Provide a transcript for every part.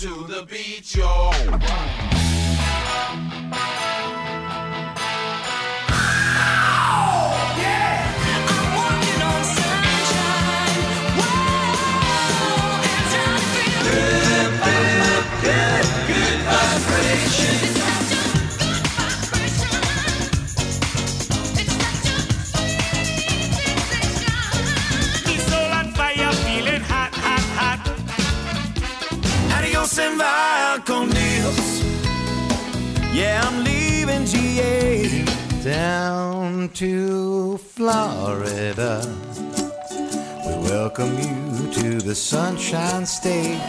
to the beach, yo. Down to Florida. We welcome you to the Sunshine State.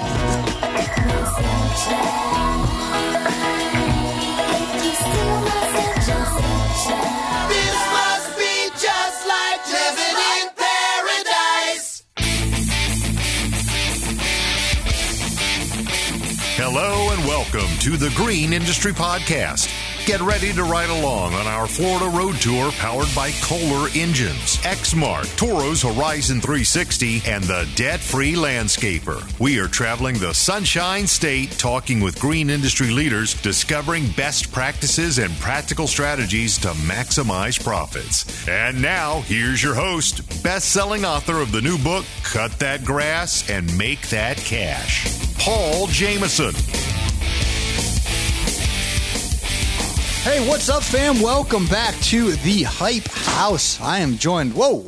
This must be just like living in paradise. Hello and welcome to the Green Industry Podcast. Get ready to ride along on our Florida road tour powered by Kohler Engines, Exmark, Toro's Horizon 360, and the debt free landscaper. We are traveling the Sunshine State talking with green industry leaders, discovering best practices and practical strategies to maximize profits. And now, here's your host, best selling author of the new book, Cut That Grass and Make That Cash, Paul Jameson. Hey, what's up, fam? Welcome back to the Hype House. I am joined. Whoa,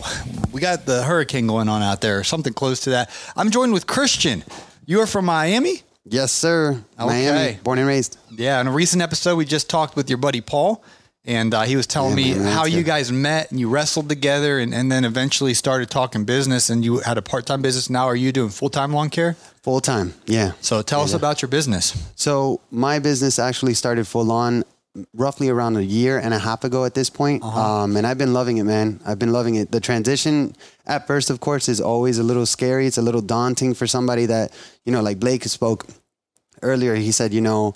we got the hurricane going on out there, something close to that. I'm joined with Christian. You are from Miami? Yes, sir. Okay. Miami, born and raised. Yeah. In a recent episode, we just talked with your buddy Paul, and uh, he was telling Yeah, me man, how you it. guys met and you wrestled together, and, and then eventually started talking business. And you had a part time business. Now, are you doing full time lawn care? Full time. Yeah. So tell us about your business. So my business actually started full on roughly around a year and a half ago at this point. Uh-huh. Um, and I've been loving it, man. I've been loving it. The transition at first, of course, is always a little scary. It's a little daunting for somebody that, you know, like Blake spoke earlier. He said, you know,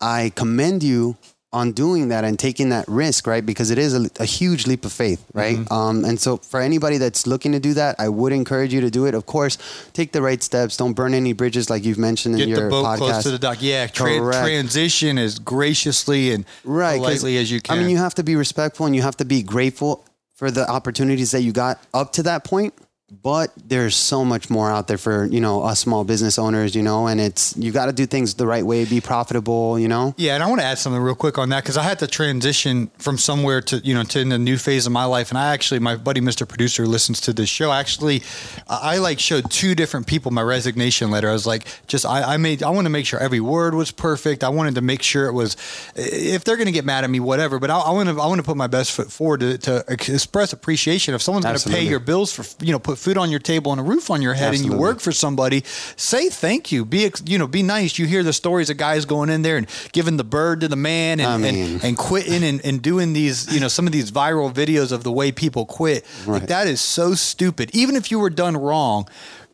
I commend you on doing that and taking that risk, right? Because it is a, a huge leap of faith, right? Mm-hmm. Um, and so for anybody that's looking to do that, I would encourage you to do it. Of course, take the right steps. Don't burn any bridges, like you've mentioned Get in your the boat podcast. close to the dock. Yeah, tra- transition as graciously and right politely as you can. I mean, you have to be respectful and you have to be grateful for the opportunities that you got up to that point. But there's so much more out there for you know us small business owners, you know, and it's you got to do things the right way, be profitable, you know. Yeah, and I want to add something real quick on that because I had to transition from somewhere to you know to in the new phase of my life, and I actually my buddy Mr. Producer listens to this show. Actually, I I, like showed two different people my resignation letter. I was like, just I, I made I want to make sure every word was perfect. I wanted to make sure it was if they're going to get mad at me, whatever. But I, I want to I want to put my best foot forward to, to express appreciation. If someone's going to pay your bills for you know put food on your table and a roof on your head, and you work for somebody, say thank you. Be you know, be nice. You hear the stories of guys going in there and giving the bird to the man and I and, mean- and quitting and, and doing these, you know, some of these viral videos of the way people quit. Like that is so stupid. Even if you were done wrong,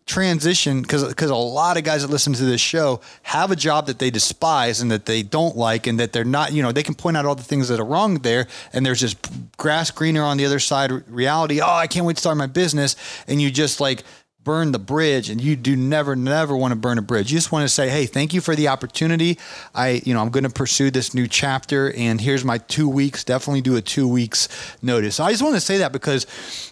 transition because because a lot of guys that listen to this show have a job that they despise and that they don't like and that they're not you know they can point out all the things that are wrong there and there's just grass greener on the other side reality. Oh i can't wait to start my business. And you just like burn the bridge and you do never never want to burn a bridge. You just want to say hey thank you for the opportunity. I you know i'm going to pursue this new chapter and here's my two weeks. Definitely do a two weeks notice. I just want to say that because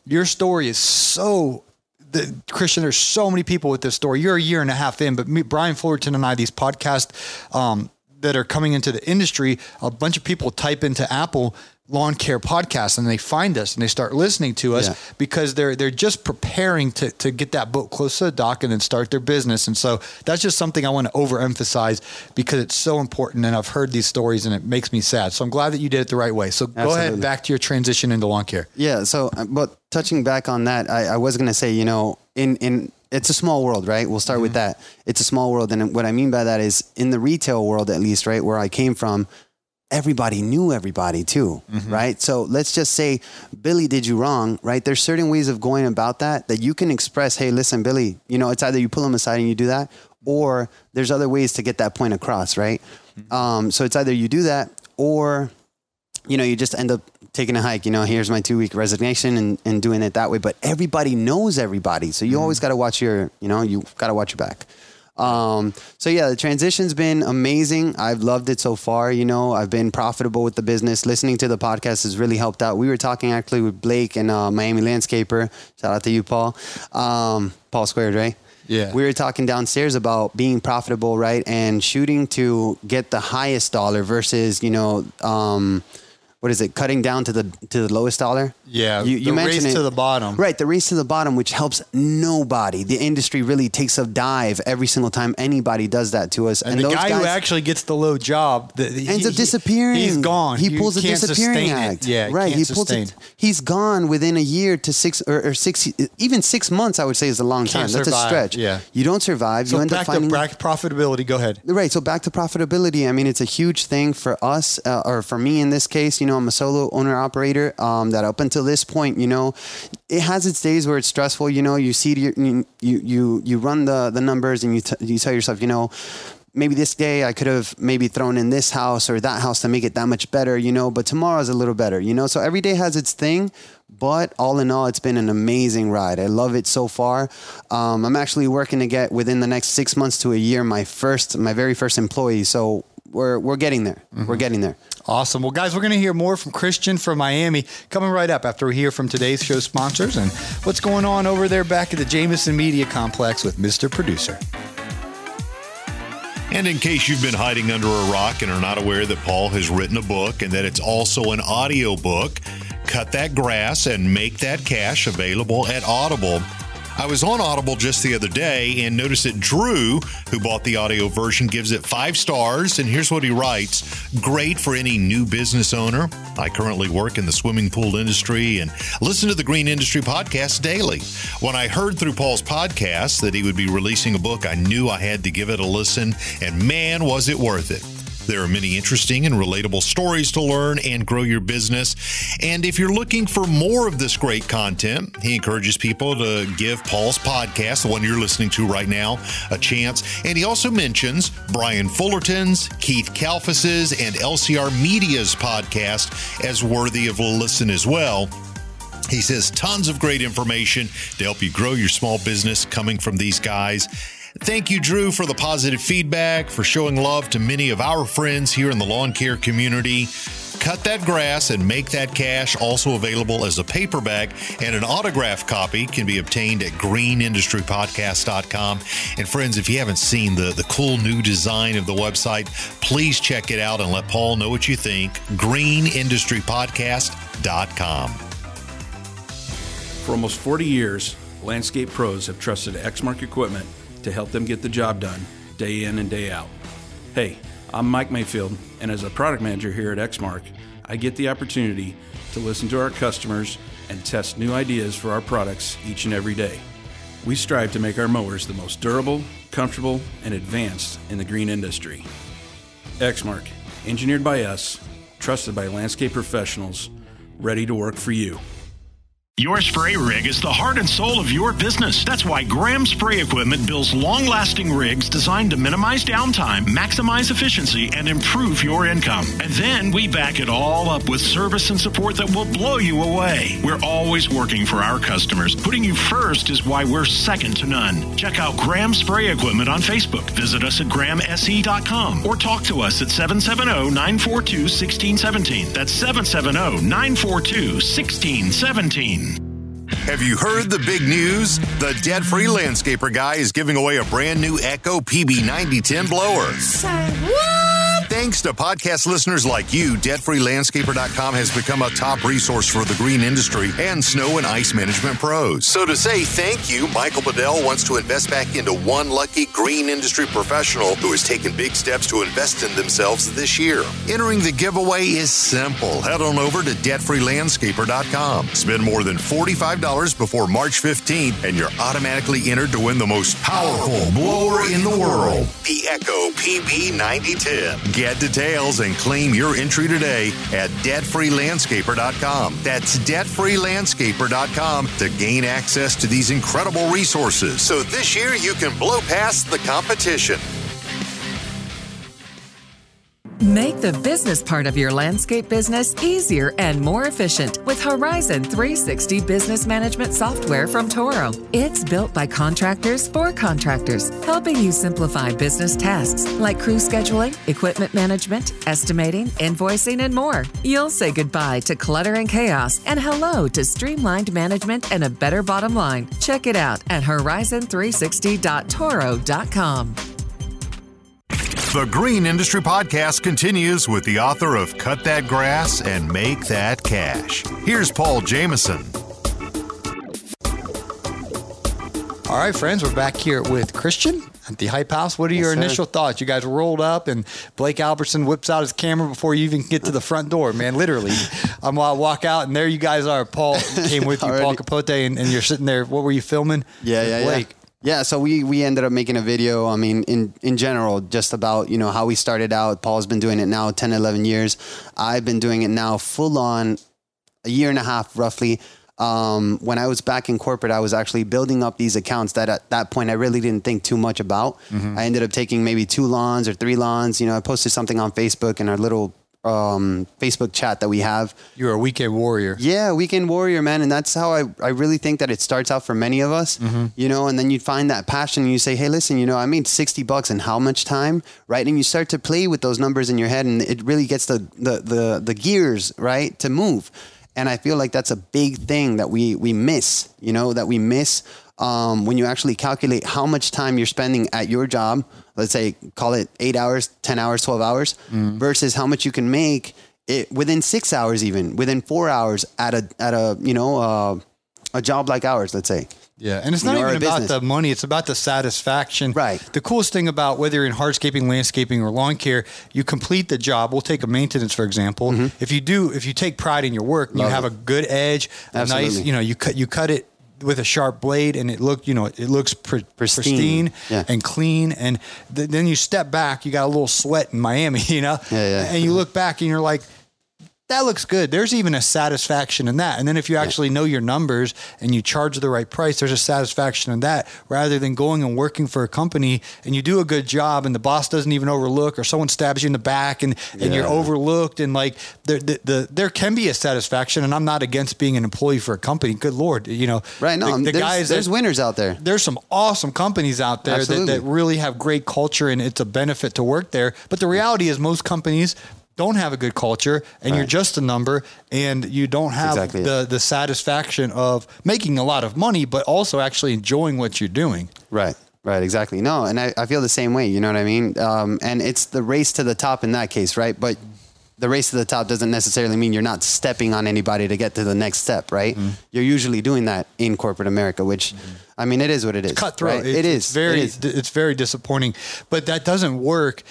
your story is so the, Christian, there's so many people with this story. You're a year and a half in, but me, Brian Fullerton and I, these podcasts um, that are coming into the industry, a bunch of people type into Apple lawn care podcast and they find us and they start listening to us Yeah. because they're they're just preparing to to get that boat close to the dock and then start their business. And so that's just something I want to overemphasize because it's so important. And I've heard these stories and it makes me sad. So I'm glad that you did it the right way. So go ahead back to your transition into lawn care. Yeah. So, uh, but touching back on that, I, I was gonna say, you know, in in it's a small world, right? We'll start with that. It's a small world, and what I mean by that is in the retail world, at least, right, where I came from. Everybody knew everybody too, mm-hmm. right? So let's just say Billy did you wrong, right? There's certain ways of going about that that you can express, hey, listen, Billy, you know, it's either you pull him aside and you do that, or there's other ways to get that point across, right? Mm-hmm. Um, so it's either you do that or you know, you just end up taking a hike. You know, here's my two week resignation and, and doing it that way. But everybody knows everybody. So you mm-hmm. always got to watch your, you know, you got to watch your back. Um, so yeah, the transition's been amazing. I've loved it so far. You know, I've been profitable with the business. Listening to the podcast has really helped out. We were talking actually with Blake and uh, Miami Landscaper. Shout out to you, Paul. Um, Paul Squared, right? Yeah. We were talking downstairs about being profitable, right? And shooting to get the highest dollar versus, you know, um, what is it? Cutting down to the to the lowest dollar. Yeah, you, you the mentioned race it. to the bottom. Right, the race to the bottom, which helps nobody. The industry really takes a dive every single time anybody does that to us. And, the those guy who actually gets the low job the, the- ends he- up disappearing. He's gone. He You pulls a disappearing sustain it. act. Yeah, right. He pulls sustain. it. He's gone within a year to six or, or six, even six months. I would say is a long time. Can't That's survive, a stretch. yeah. you don't survive. So you end back up finding to bracket profitability. Go ahead. Right. So back to profitability. I mean, it's a huge thing for us, uh, or for me in this case. You know, I'm a solo owner operator. Um, that up until this point, you know, it has its days where it's stressful. You know, you see you you you run the the numbers and you t- you tell yourself, you know. Maybe this day I could have maybe thrown in this house or that house to make it that much better, you know, but tomorrow's a little better, you know. So every day has its thing, but all in all, it's been an amazing ride. I love it so far. Um, I'm actually working to get within the next six months to a year my first, my very first employee. So we're we're getting there. We're mm-hmm. getting there. Awesome. Well, guys, we're going to hear more from Christian from Miami coming right up after we hear from today's show sponsors and what's going on over there back at the Jameson Media Complex with Mr. Producer. And in case you've been hiding under a rock and are not aware that Paul has written a book and that it's also an audio book, Cut That Grass and Make That Cash available at Audible. I was on Audible just the other day and noticed that Drew, who bought the audio version, gives it five stars. And here's what he writes Great for any new business owner. I currently work in the swimming pool industry and listen to the Green Industry podcast daily. When I heard through Paul's podcast that he would be releasing a book, I knew I had to give it a listen. And man, was it worth it. There are many interesting and relatable stories to learn and grow your business. And if you're looking for more of this great content, he encourages people to give Paul's podcast, the one you're listening to right now, a chance. And he also mentions Brian Fullerton's, Keith Kalfas's, and LCR Media's podcast as worthy of a listen as well. He says tons of great information to help you grow your small business coming from these guys. Thank you, Drew, for the positive feedback, for showing love to many of our friends here in the lawn care community. Cut that grass and make that cash. Also available as a paperback and an autograph copy can be obtained at greenindustrypodcast.com. And friends, if you haven't seen the, the cool new design of the website, please check it out and let Paul know what you think. Greenindustrypodcast.com. For almost 40 years, landscape pros have trusted Exmark equipment to help them get the job done day in and day out. Hey, I'm Mike Mayfield, and as a product manager here at Exmark, I get the opportunity to listen to our customers and test new ideas for our products each and every day. We strive to make our mowers the most durable, comfortable, and advanced in the green industry. Exmark, engineered by us, trusted by landscape professionals, ready to work for you. Your spray rig is the heart and soul of your business. That's why Graham Spray Equipment builds long lasting rigs designed to minimize downtime, maximize efficiency, and improve your income. And then we back it all up with service and support that will blow you away. We're always working for our customers. Putting you first is why we're second to none. Check out Graham Spray Equipment on Facebook. Visit us at grahamse.com or talk to us at 770 942 1617. That's 770 942 1617. Have you heard the big news? The debt free landscaper guy is giving away a brand new Echo PB 9010 blower. Thanks to podcast listeners like you, debtfreelandscaper.com has become a top resource for the green industry and snow and ice management pros. So to say thank you, Michael Bedell wants to invest back into one lucky green industry professional who has taken big steps to invest in themselves this year. Entering the giveaway is simple. Head on over to debtfreelandscaper.com. Spend more than $45 before March 15th and you're automatically entered to win the most powerful blower in the world, the Echo PB 9010. Get details and claim your entry today at debtfreelandscaper.com. That's debtfreelandscaper.com to gain access to these incredible resources. So this year you can blow past the competition. Make the business part of your landscape business easier and more efficient with Horizon 360 Business Management software from Toro. It's built by contractors for contractors, helping you simplify business tasks like crew scheduling, equipment management, estimating, invoicing, and more. You'll say goodbye to clutter and chaos and hello to streamlined management and a better bottom line. Check it out at horizon360.toro.com. The Green Industry Podcast continues with the author of Cut That Grass and Make That Cash. Here's Paul Jameson. All right, friends, we're back here with Christian at the Hype House. What are your sir. initial thoughts? You guys rolled up, and Blake Albertson whips out his camera before you even get to the front door. Man, literally, I'm um, I walk out, and there you guys are. Paul came with you, Paul Capote, and, and you're sitting there. What were you filming? Yeah, With yeah, Blake. yeah. Yeah, so we we ended up making a video. I mean, in in general, just about you know how we started out. Paul's been doing it now 10, 11 years. I've been doing it now full on a year and a half roughly. Um, when I was back in corporate, I was actually building up these accounts that at that point I really didn't think too much about. I ended up taking maybe two lawns or three lawns. You know, I posted something on Facebook in our little um, Facebook chat that we have. You're a weekend warrior. Yeah, weekend warrior, man, and that's how I, I really think that it starts out for many of us, you know. And then you find that passion, and you say, "Hey, listen, you know, I made sixty bucks in how much time, right?" And you start to play with those numbers in your head, and it really gets the the the, the gears right to move. And I feel like that's a big thing that we we miss, you know, that we miss um, when you actually calculate how much time you're spending at your job. Let's say, call it eight hours, ten hours, twelve hours, versus how much you can make it within six hours, even within four hours at a at a you know uh, a job like ours. Let's say. Yeah, and it's You not know, even about business. the money; it's about the satisfaction. Right. The coolest thing about whether you're in hardscaping, landscaping, or lawn care, you complete the job. We'll take a maintenance for example. If you do, if you take pride in your work, and you Mm-hmm. Have it. a good edge, a nice, you know, you cut you cut it with a sharp blade, and it look, you know, it looks pr- pristine, Pristine. Yeah. and clean. And th- then you step back, you got a little sweat in Miami, you know, Yeah, yeah. and you look back, and you're like that looks good. There's even a satisfaction in that. And then if you actually know your numbers and you charge the right price, there's a satisfaction in that rather than going and working for a company and you do a good job and the boss doesn't even overlook or someone stabs you in the back and, and you're overlooked. And like there, the, the, there can be a satisfaction. And I'm not against being an employee for a company. Good Lord. You know, Right. No, the, the there's, guys, there's that- winners out there. there's some awesome companies out there that, that really have great culture and it's a benefit to work there. But the reality is most companies don't have a good culture and you're just a number and you don't have exactly it. the, the satisfaction of making a lot of money, but also actually enjoying what you're doing. Right. Right. Exactly. No, and I, I feel the same way. You know what I mean? Um, and it's the race to the top in that case, right? But the race to the top doesn't necessarily mean you're not stepping on anybody to get to the next step, right? Mm-hmm. You're usually doing that in corporate America, which, I mean, it is what it is. cutthroat. right? It's, It is very, It is. it's very disappointing, but that doesn't work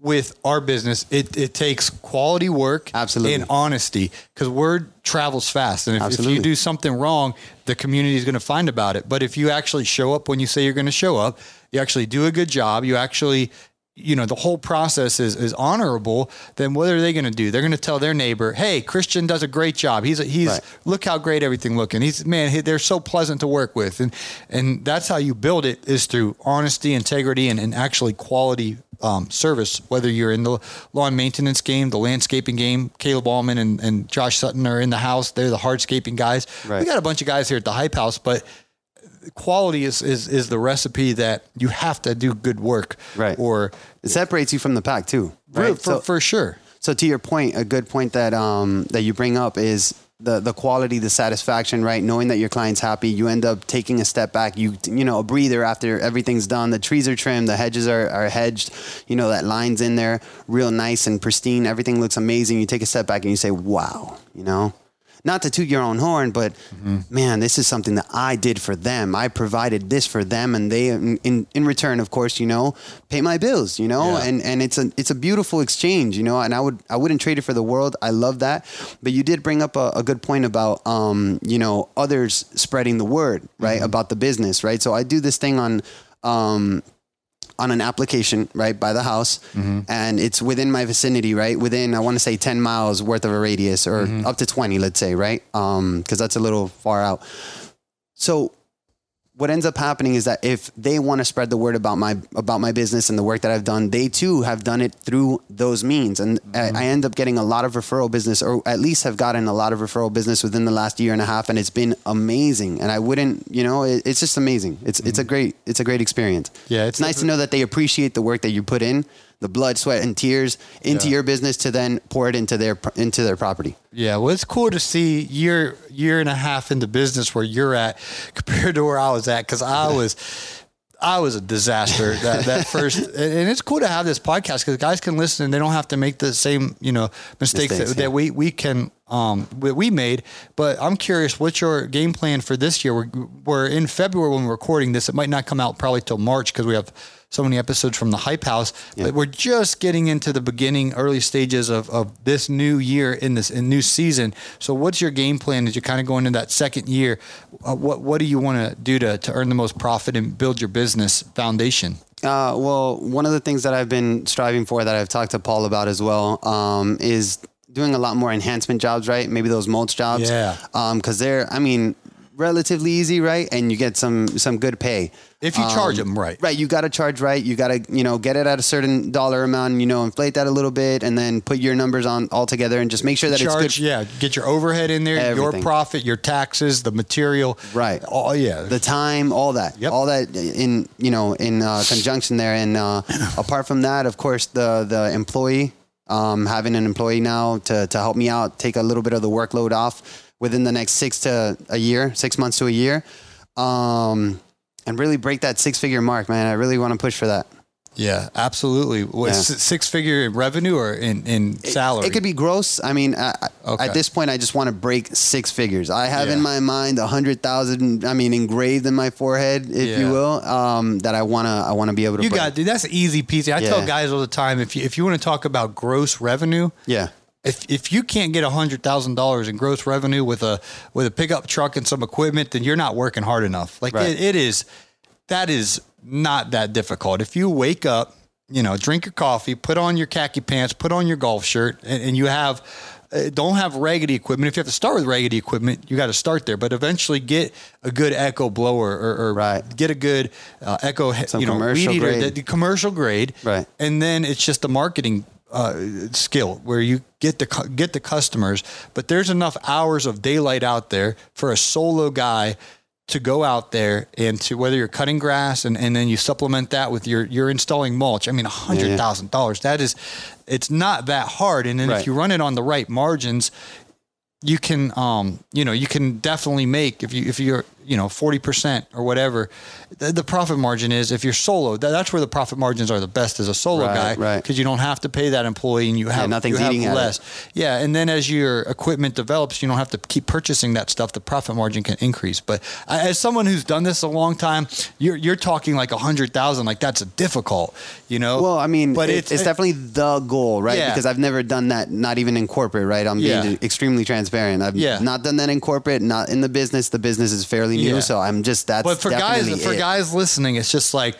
with our business. It, it takes quality work, Absolutely. and honesty because word travels fast. And if, if you do something wrong, the community is going to find about it. But if you actually show up when you say you're going to show up, you actually do a good job. You actually you know the whole process is is honorable then what are they going to do? They're going to tell their neighbor hey christian does a great job. He's a, he's Right. look how great everything looking. He's man he, they're so pleasant to work with. And and that's how you build it is through honesty integrity and, and actually quality um, service whether you're in the lawn maintenance game the landscaping game caleb allman and, and josh sutton are in the house. They're the hardscaping guys. We got a bunch of guys here at the hype house but quality is, is is the recipe that you have to do good work Right. or It separates you from the pack too, right? for, So- for sure So to your point, a good point that um, that you bring up is the the quality, the satisfaction, right? Knowing that your client's happy, you end up taking a step back. You you know a breather after everything's done. The trees are trimmed, the hedges are, are hedged. You know that line's in there, real nice and pristine. Everything looks amazing. You take a step back and you say, "Wow," you know. Not to toot your own horn, but man, this is something that I did for them. I provided this for them, and they, in in, return, of course, you know, pay my bills. You know, Yeah. and and it's a it's a beautiful exchange, you know. And I would I wouldn't trade it for the world. I love that. But you did bring up a, a good point about um you know others spreading the word right about the business right. So I do this thing on um on an application right by the house. And it's within my vicinity right? Within i want to say 10 miles worth of a radius or up to 20 let's say right? Um because that's a little far out. So what ends up happening is that if they want to spread the word about my about my business and the work that I've done, they too have done it through those means, and Mm-hmm. I, I end up getting a lot of referral business, or at least have gotten a lot of referral business within the last year and a half, and it's been amazing. And I wouldn't, you know, it, it's just amazing. It's it's a great it's a great experience. Mm-hmm. Yeah, it's, it's nice to know that they appreciate the work that you put in, the blood, sweat, and tears into Yeah. your business to then pour it into their into their property. Yeah, well, it's cool to see year year and a half into business where you're at compared to where I was at because I was. I was a disaster that, that first, and it's cool to have this podcast because guys can listen and they don't have to make the same, you know, mistakes, Mistakes, that, yeah. that we, we can, um, that we made. But I'm curious, what's your game plan for this year? We're, we're in February when we're recording this. It might not come out probably till March because we have so many episodes from the Hype House. But we're just getting into the beginning, early stages of, of this new year in this in new season. So, what's your game plan as you're kind of going into that second year? Uh, what what do you want to do to to earn the most profit and build your business foundation? Uh, well, one of the things that I've been striving for that I've talked to Paul about as well um, is doing a lot more enhancement jobs, right? Maybe those mulch jobs. Yeah. Because they're, I mean, relatively easy, right? And you get some some good pay. If you charge them right. Right. You got to charge right. You got to, you know, get it at a certain dollar amount, and, you know, inflate that a little bit and then put your numbers on all together and just make sure that Charge, it's good. yeah, get your overhead in there, your profit, your taxes, the material. Right. Oh yeah. the time, all that, Yep. all that in you know in uh, conjunction there. And uh, apart from that, of course, the the employee, um, having an employee now to to help me out, take a little bit of the workload off within the next six to a year, six months to a year, um, and really break that six figure mark, man. I really want to push for that. yeah, absolutely. What, Yeah. six figure in revenue or in in salary? It could be gross. I mean, I, Okay. at this point, I just want to break six figures. I have in my mind a hundred thousand. I mean, engraved in my forehead, if Yeah. you will. Um, that I wanna, I wanna be able to. You break. got dude. That's easy peasy. I tell guys all the time if you if you want to talk about gross revenue, Yeah. If if you can't get a hundred thousand dollars in gross revenue with a with a pickup truck and some equipment, then you're not working hard enough. Like Right. it, it is, that is not that difficult. If you wake up, you know, drink your coffee, put on your khaki pants, put on your golf shirt, and, and you have. Uh, don't have raggedy equipment. If you have to start with raggedy equipment, you got to start there. But eventually, get a good echo blower or, or Right. get a good uh, echo, Some you know, commercial grade. the- the commercial grade, Right. and then it's just the marketing uh, skill where you get the get the customers. But there's enough hours of daylight out there for a solo guy to go out there and to whether you're cutting grass and, and then you supplement that with your you're installing mulch. I mean, a hundred thousand dollars. That is, it's not that hard. And then Right. if you run it on the right margins, you can um you know you can definitely make if you if you're you know 40% or whatever the, the profit margin is if you're solo that, that's where the profit margins are the best as a solo Right, guy right. because you don't have to pay that employee and you have nothing's you have eating less yeah and then as your equipment develops you don't have to keep purchasing that stuff the profit margin can increase but as someone who's done this a long time you're you're talking like a hundred thousand like that's difficult you know Well, I mean, but it- it's, it's, definitely the goal, right? Yeah. Because I've never done that, not even in corporate, right? I'm being Yeah. extremely transparent. I've Yeah. not done that in corporate, not in the business. The business is fairly Yeah. so I'm just that's. but for guys definitely for guys listening it's just like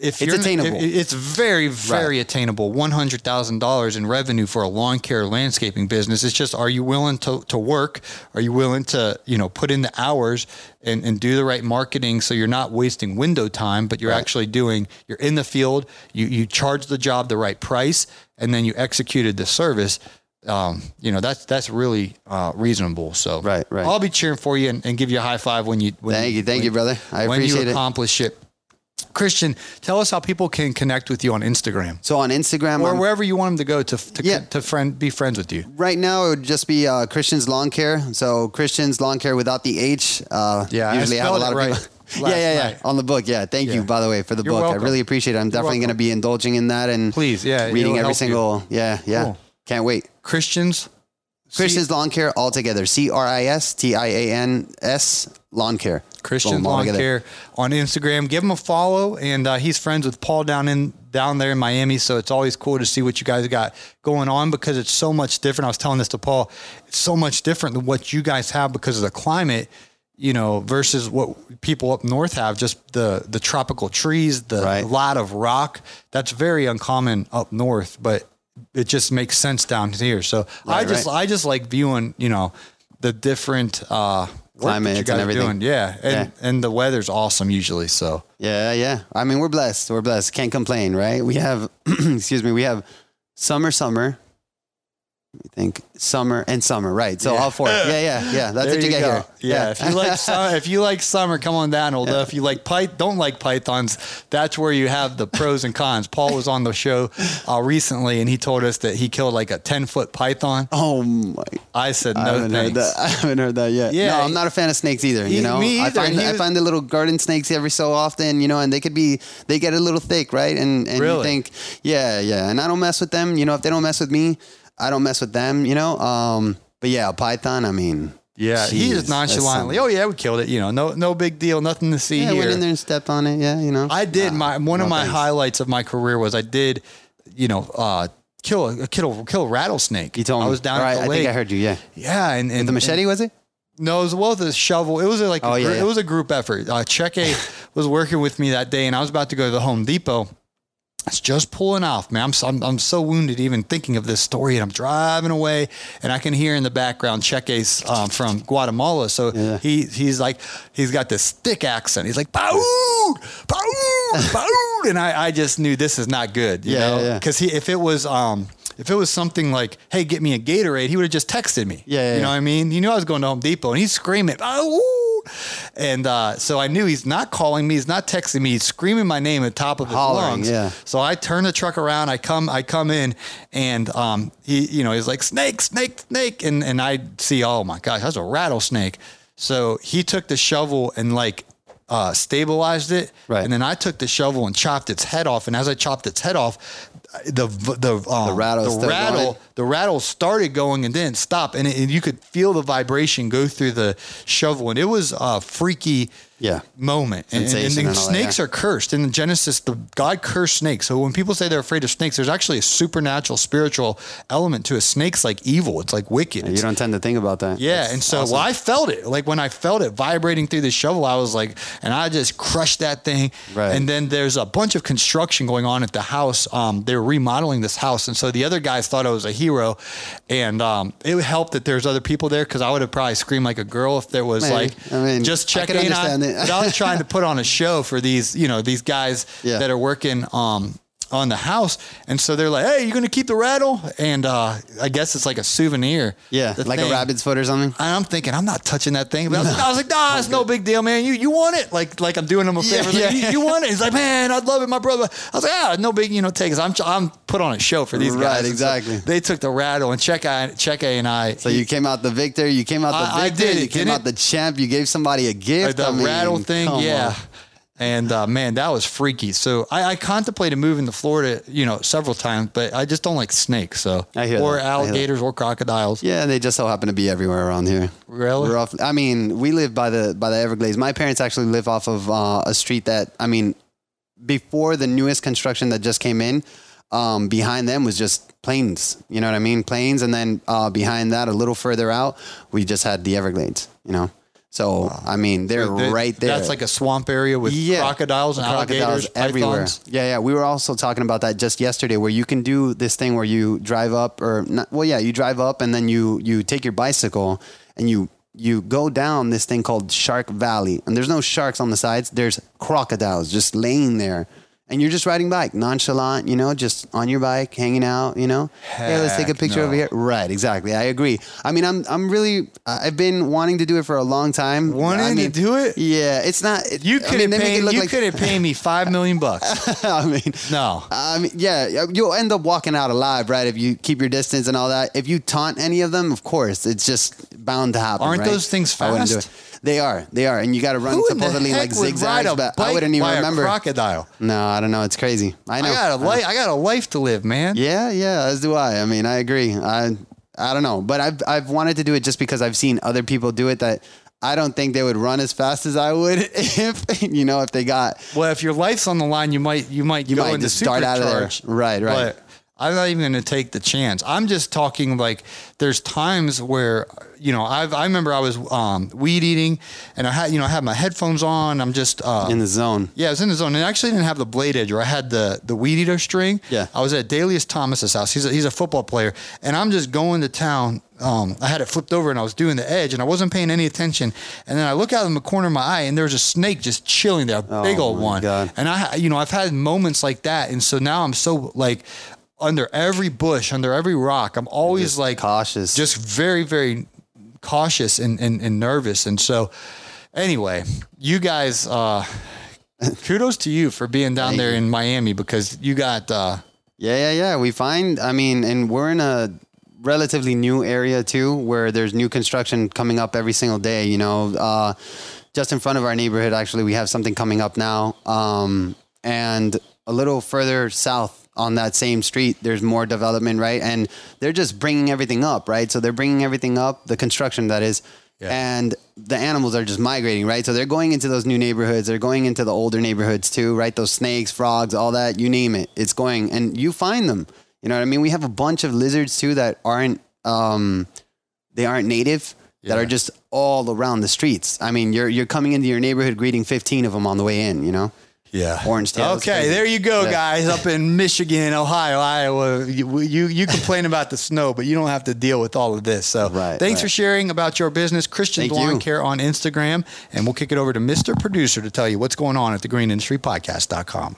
if It's you're attainable. it- it's very very attainable one hundred thousand dollars in revenue for a lawn care landscaping business it's just are you willing to, to work are you willing to you know put in the hours and, and do the right marketing so you're not wasting window time but you're actually doing you're in the field you you charge the job the right price and then you executed the service um, you know that's that's really uh, reasonable. So Right, right. I'll be cheering for you and, and give you a high five when you. When Thank you, thank when- you, brother. I when appreciate you it. accomplish it. Christian, tell us how people can connect with you on Instagram So on Instagram, or I'm- wherever you want them to go to to, Yeah. to friend be friends with you. right now it would just be uh, Christian's Lawn Care. So Christian's Lawn Care without the H. Uh, Yeah, I usually have a lot of right people. yeah, yeah, yeah. night. On the book, yeah. Thank Yeah. you, by the way, for the You're book. welcome. I really appreciate it. I'm definitely going to be indulging in that and Please, yeah, reading every help you. single. Yeah, yeah. Cool. Can't wait. Christians. Christian's Lawn Care all together. C R I S T I A N S Lawn Care. Christian Boom, all Lawn. Care on Instagram. Give him a follow, and uh, he's friends with Paul down in down there in Miami. So it's always cool to see what you guys got going on because it's so much different. I was telling this to Paul. It's so much different than what you guys have because of the climate. You know, versus what people up north have, just the the tropical trees, the Right. lot of rock. That's very uncommon up north, but it just makes sense down here. So I just right. I just like viewing, you know, the different uh, that climate you and guys everything. doing. Yeah, and and the weather's awesome usually. So Yeah, yeah. I mean, we're blessed. We're blessed. Can't complain, right? We have, excuse me, we have summer, summer. Me think summer and summer, right? So all four. Yeah, yeah, yeah. That's There what you, get go. here. Yeah, if you like summer, if you like summer, come on down. Although if you like pyth- don't like pythons, that's where you have the pros and cons. Paul was on the show uh, recently, and he told us that he killed like a ten foot python. Oh my! I said I no haven't heard that. I haven't heard that yet. Yeah, no, I'm not a fan of snakes either. He- You know, me I either. find He I find the little garden snakes every so often. You know, and they could be they get a little thick, right? And and you think, yeah, yeah. And I don't mess with them. You know, if they don't mess with me, I don't mess with them. You know, um, but yeah, python. I mean, Yeah, he jeez, just nonchalantly. Oh yeah, we killed it. You know, no no big deal, nothing to see Yeah, here. went in there and stepped on it. Yeah, you know. I did my one of my thanks. highlights of my career was I did, you know, uh, kill a kill kill a rattlesnake. You told me. I was down at right, the I lake. think I heard you. Yeah. Yeah, and, and the machete was it? No, it was well the shovel. It was like a Oh, gr- yeah, it was a group effort. Uh, Cheque was working with me that day, and I was about to go to the Home Depot. It's just pulling off, man. I'm, so- I'm I'm so wounded even thinking of this story, and I'm driving away, and I can hear in the background Cheque's um, from Guatemala. So he he's like he's got this thick accent. He's like Paoud, Paoud, Paoud, and I, I just knew this is not good. You Yeah, know? yeah, yeah. Because he if it was um if it was something like hey get me a Gatorade, he would have just texted me. Yeah, yeah, you know yeah. what I mean. He knew I was going to Home Depot, and he's screaming. And uh, so I knew he's not calling me, he's not texting me, he's screaming my name at the top of his Hollering, lungs. yeah. So I turn the truck around, I come, I come in, and um, he, you know, he's like snake, snake, snake, and and I see, oh my gosh, that's a rattlesnake. So he took the shovel and like uh, stabilized it, Right. and then I took the shovel and chopped its head off. And as I chopped its head off, the the um, The rattle the rattle going? the rattle started going and didn't stop, and, it, and you could feel the vibration go through the shovel, and it was a freaky Yeah. moment. And, and, and that, snakes yeah. are cursed. In Genesis, the God cursed snakes. So when people say they're afraid of snakes, there's actually a supernatural, spiritual element to a snake's like evil. It's like wicked. You It's- don't tend to think about that. yeah, That's and so awesome. well, I felt it. Like when I felt it vibrating through the shovel, I was like, and I just crushed that thing. Right. And then there's a bunch of construction going on at the house. Um, they're remodeling this house, and so the other guys thought I was a hero, and um, it would help that there's other people there because I would have probably screamed like a girl if there was Maybe. like, I mean, just I check can in understand on. it. But I was trying to put on a show for these, you know, these guys Yeah. that are working. Um, on the house, and so they're like, "Hey, you're gonna keep the rattle?" And uh, I guess it's like a souvenir. Yeah, The like thing. a rabbit's foot or something. And I'm thinking, I'm not touching that thing. But I was, I was like, nah, it's no big deal, man. You you want it? Like like I'm doing him a Yeah, favor. Like, yeah. you, you want it? He's like, man, I'd love it, my brother. I was like, ah, no big, you know, take it. I'm I'm put on a show for these Right, guys. So exactly. they took the rattle and check I check a and I. So you came out the victor. You came out the I- I did you came out it? the champ. You gave somebody a gift. the I mean, rattle thing, yeah. on. And uh, man, that was freaky. So I, I contemplated moving to Florida, you know, several times, but I just don't like snakes. So or that. I hear that. alligators or crocodiles. Yeah, they just so happen to be everywhere around here. Really? We're off, I mean, we live by the by the Everglades. My parents actually live off of uh, a street that I mean, before the newest construction that just came in, um, behind them was just plains. You know what I mean? Plains, and then uh, behind that, a little further out, we just had the Everglades. You know, so I mean, they're They- right there. That's like a swamp area with Yeah. crocodiles and crocodiles alligators everywhere. pythons. Yeah, yeah. We were also talking about that just yesterday, where you can do this thing where you drive up, or not, well, yeah, you drive up and then you you take your bicycle and you you go down this thing called Shark Valley, and there's no sharks on the sides. There's crocodiles just laying there. And you're just riding bike, nonchalant, you know, just on your bike, hanging out, you know. hey, let's take a picture no. over here. Right, exactly. I agree. I mean, I'm I'm really I've been wanting to do it for a long time. Wanting I to mean, do it? Yeah, it's not. It, You I could mean, have they make it paid. look You like- could have paid me five million bucks. I mean, No. I mean, yeah, you'll end up walking out alive, right? If you keep your distance and all that. If you taunt any of them, of course, it's just bound to happen. Aren't right? those things I wouldn't do fast? They are, they are, and you got to run Who supposedly like zigzags. But I wouldn't even by remember. a crocodile? no, I don't know. It's crazy. I know. I got a life. I got a life to live, man. Yeah, yeah, as do I. I mean, I agree. I I don't know, but I've I've wanted to do it just because I've seen other people do it that I don't think they would run as fast as I would if you know if they got Well, if your life's on the line, you might you might you go might just start out of there. Right, right. But I'm not even going to take the chance. I'm just talking like there's times where you know I've I remember I was um, weed eating and I had you know I had my headphones on. I'm just uh, in the zone. Yeah, I was in the zone, and I actually didn't have the blade edger. I had the the weed eater string. Yeah. I was at Dalius Thomas's house. He's a, he's a football player, and I'm just going to town um, I had it flipped over and I was doing the edge and I wasn't paying any attention. And then I look out in the corner of my eye and there's a snake just chilling there, a big Oh old one. God. And I, you know, I've had moments like that. And so now I'm so like under every bush, under every rock, I'm always Just like cautious. just very, very cautious and, and, and nervous. And so anyway, you guys, uh, kudos to you for being down Thank there in Miami because you got, uh, Yeah, yeah, yeah. We find, I mean, and we're in a relatively new area too, where there's new construction coming up every single day. You know, uh, just in front of our neighborhood, actually, we have something coming up now. Um, and a little further south on that same street, there's more development, right? And they're just bringing everything up, right? So they're bringing everything up, the construction that is. And the animals are just migrating, right? So they're going into those new neighborhoods. They're going into the older neighborhoods too, right? Those snakes, frogs, all that, you name it. It's going, and you find them. You know what I mean? We have a bunch of lizards too that aren't, um, they aren't native. That are just all around the streets. I mean, you're you're coming into your neighborhood greeting 15 of them on the way in. You know, Yeah. Orange tail. Okay, crazy. there you go, Yeah. guys. Up in Michigan, Ohio, Iowa, you, you you complain about the snow, but you don't have to deal with all of this. So, Right, thanks right. for sharing about your business, Christian Thank Lawn you. Care on Instagram, and we'll kick it over to Mr. Producer to tell you what's going on at the Green Industry Podcast.com.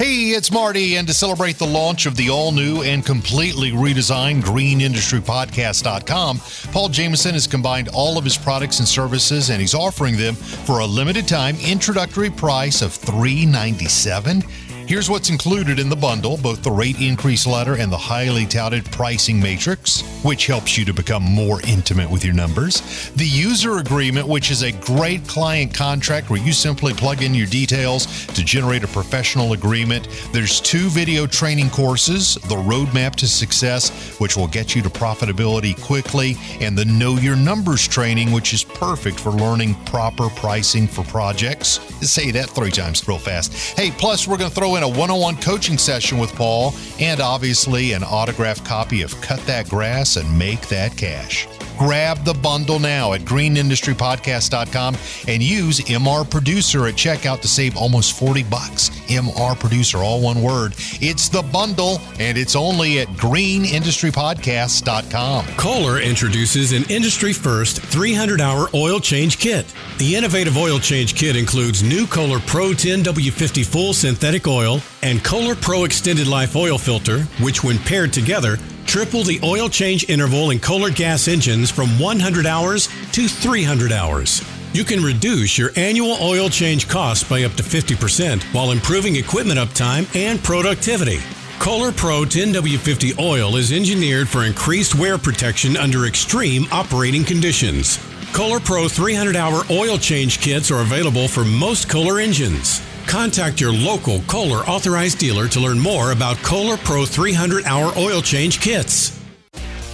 Hey, it's Marty, and to celebrate the launch of the all new and completely redesigned greenindustrypodcast.com, Paul Jameson has combined all of his products and services, and he's offering them for a limited time introductory price of $397. Here's what's included in the bundle both the rate increase letter and the highly touted pricing matrix, which helps you to become more intimate with your numbers. The user agreement, which is a great client contract where you simply plug in your details to generate a professional agreement. There's two video training courses the Roadmap to Success, which will get you to profitability quickly, and the Know Your Numbers training, which is perfect for learning proper pricing for projects. Say that three times real fast. Hey, plus, we're going to throw in a one on one coaching session with Paul and obviously an autographed copy of Cut That Grass and Make That Cash. Grab the bundle now at greenindustrypodcast.com and use MR Producer at checkout to save almost 40 bucks. MR Producer, all one word. It's the bundle and it's only at greenindustrypodcast.com. Kohler introduces an industry first 300 hour oil change kit. The innovative oil change kit includes new Kohler Pro 10W50 full synthetic oil and Kohler Pro extended life oil filter, which, when paired together, triple the oil change interval in Kohler gas engines from 100 hours to 300 hours. You can reduce your annual oil change costs by up to 50% while improving equipment uptime and productivity. Kohler Pro 10W50 oil is engineered for increased wear protection under extreme operating conditions. Kohler Pro 300 hour oil change kits are available for most Kohler engines. Contact your local Kohler authorized dealer to learn more about Kohler Pro 300 hour oil change kits.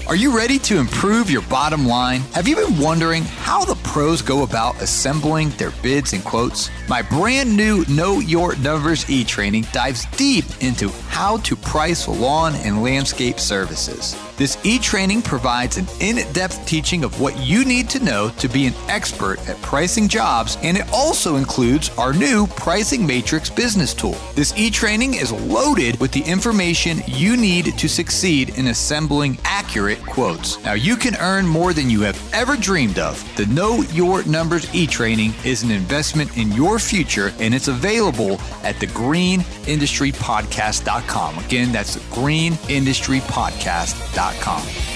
Are you ready to improve your bottom line? Have you been wondering how the pros go about assembling their bids and quotes? My brand new Know Your Numbers e training dives deep into how to price lawn and landscape services. This e training provides an in depth teaching of what you need to know to be an expert at pricing jobs, and it also includes our new Pricing Matrix business tool. This e training is loaded with the information you need to succeed in assembling accurate quotes. Now, you can earn more than you have ever dreamed of. The Know Your Numbers e training is an investment in your future, and it's available at thegreenindustrypodcast.com. Again, that's greenindustrypodcast.com.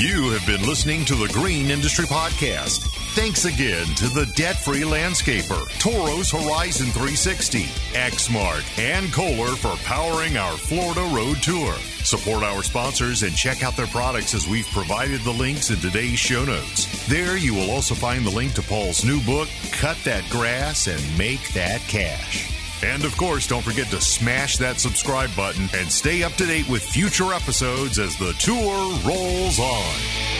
You have been listening to the Green Industry Podcast. Thanks again to the debt free landscaper, Toro's Horizon 360, Exmark, and Kohler for powering our Florida Road Tour. Support our sponsors and check out their products as we've provided the links in today's show notes. There you will also find the link to Paul's new book, Cut That Grass and Make That Cash. And of course, don't forget to smash that subscribe button and stay up to date with future episodes as the tour rolls on.